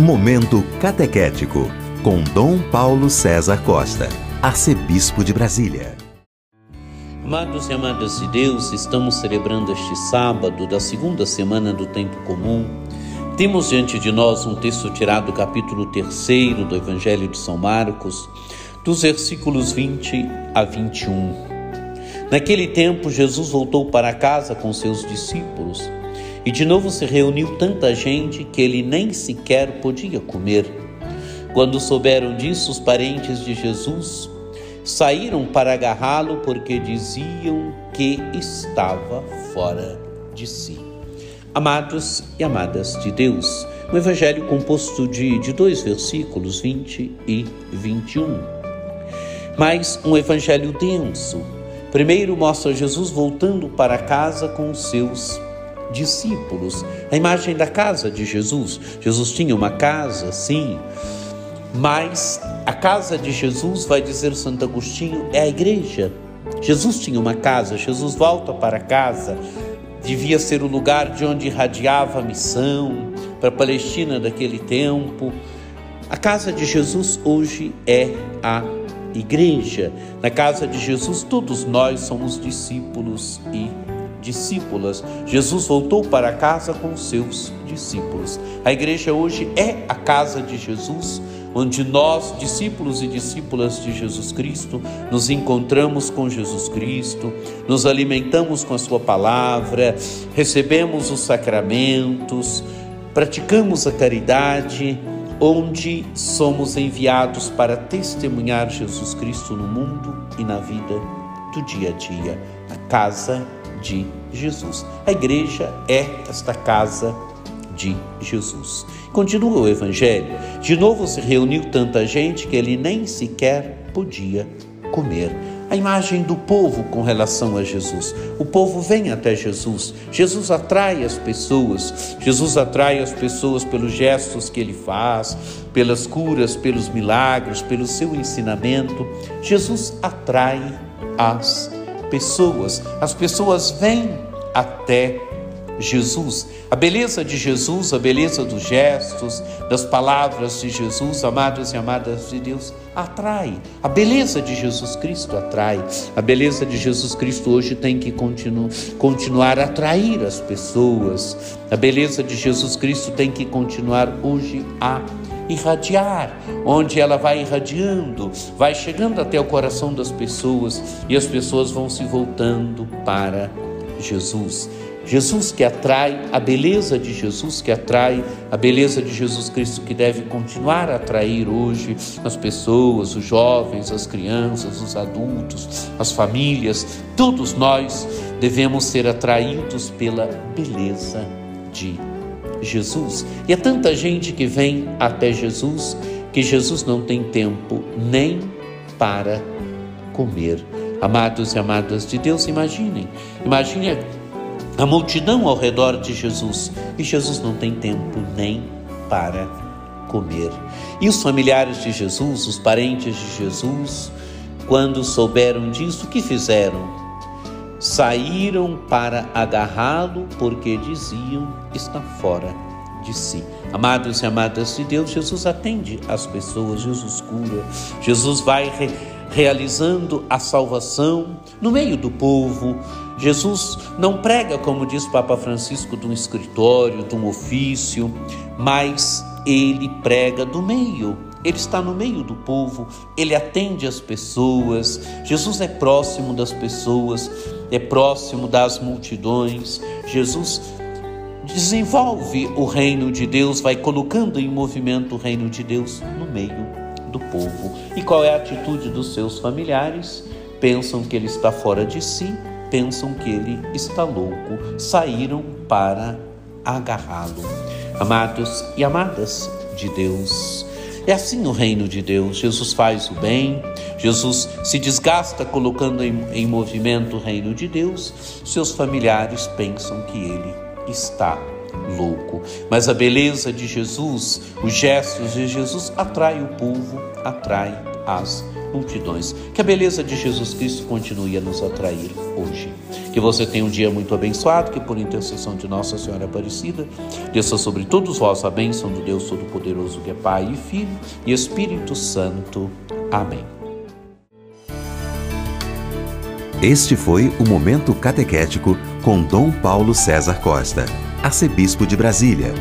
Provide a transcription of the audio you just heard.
Momento Catequético, com Dom Paulo César Costa, Arcebispo de Brasília. Amados e amadas de Deus, estamos celebrando este sábado da segunda semana do Tempo Comum. Temos diante de nós um texto tirado do capítulo 3 do Evangelho de São Marcos, dos versículos 20 a 21. Naquele tempo, Jesus voltou para casa com seus discípulos e de novo se reuniu tanta gente que ele nem sequer podia comer. Quando souberam disso, os parentes de Jesus saíram para agarrá-lo porque diziam que estava fora de si. Amados e amadas de Deus, um evangelho composto de, de dois versículos, 20 e 21. Mas um evangelho denso. Primeiro mostra Jesus voltando para casa com os seus discípulos. A imagem da casa de Jesus. Jesus tinha uma casa, sim, mas a casa de Jesus, vai dizer Santo Agostinho, é a igreja. Jesus tinha uma casa, Jesus volta para casa. Devia ser o lugar de onde irradiava a missão para a Palestina daquele tempo. A casa de Jesus hoje é a igreja. Na casa de Jesus, todos nós somos discípulos e discípulas. Jesus voltou para casa com seus discípulos. A igreja hoje é a casa de Jesus, onde nós, discípulos e discípulas de Jesus Cristo, nos encontramos com Jesus Cristo, nos alimentamos com a Sua palavra, recebemos os sacramentos, praticamos a caridade, onde somos enviados para testemunhar Jesus Cristo no mundo e na vida do dia a dia. A casa de Jesus. A igreja é esta casa de Jesus. Continua o evangelho. De novo se reuniu tanta gente que ele nem sequer podia comer. A imagem do povo com relação a Jesus. O povo vem até Jesus. Jesus atrai as pessoas. Jesus atrai as pessoas pelos gestos que ele faz, pelas curas, pelos milagres, pelo seu ensinamento. Jesus atrai as pessoas. As pessoas vêm até Jesus. A beleza de Jesus, a beleza dos gestos, das palavras de Jesus, amados e amadas de Deus, atrai. A beleza de Jesus Cristo atrai. A beleza de Jesus Cristo hoje tem que continu continuar a atrair as pessoas. A beleza de Jesus Cristo tem que continuar hoje a irradiar, onde ela vai irradiando, vai chegando até o coração das pessoas e as pessoas vão se voltando para Jesus. Jesus que atrai, a beleza de Jesus que atrai, a beleza de Jesus Cristo que deve continuar a atrair hoje as pessoas, os jovens, as crianças, os adultos, as famílias, todos nós devemos ser atraídos pela beleza de Jesus. E é tanta gente que vem até Jesus que Jesus não tem tempo nem para comer. Amados e amadas de Deus, imaginem, imagine a multidão ao redor de Jesus e Jesus não tem tempo nem para comer. E os familiares de Jesus, os parentes de Jesus, quando souberam disso, o que fizeram? Saíram para agarrá-lo porque diziam está fora de si. Amados e amadas de Deus, Jesus atende as pessoas, Jesus cura, Jesus vai re realizando a salvação no meio do povo. Jesus não prega, como diz Papa Francisco, de um escritório, de um ofício, mas ele prega do meio ele está no meio do povo, ele atende as pessoas. Jesus é próximo das pessoas, é próximo das multidões. Jesus desenvolve o reino de Deus, vai colocando em movimento o reino de Deus no meio do povo. E qual é a atitude dos seus familiares? Pensam que ele está fora de si, pensam que ele está louco, saíram para agarrá-lo. Amados e amadas de Deus, é assim o reino de Deus. Jesus faz o bem, Jesus se desgasta colocando em, em movimento o reino de Deus. Seus familiares pensam que ele está louco. Mas a beleza de Jesus, os gestos de Jesus atrai o povo, atrai as multidões. Que a beleza de Jesus Cristo continue a nos atrair hoje. Que você tenha um dia muito abençoado, que por intercessão de Nossa Senhora Aparecida, desça sobre todos vós a bênção do Deus Todo-Poderoso, que é Pai e Filho e Espírito Santo. Amém. Este foi o Momento Catequético com Dom Paulo César Costa, arcebispo de Brasília.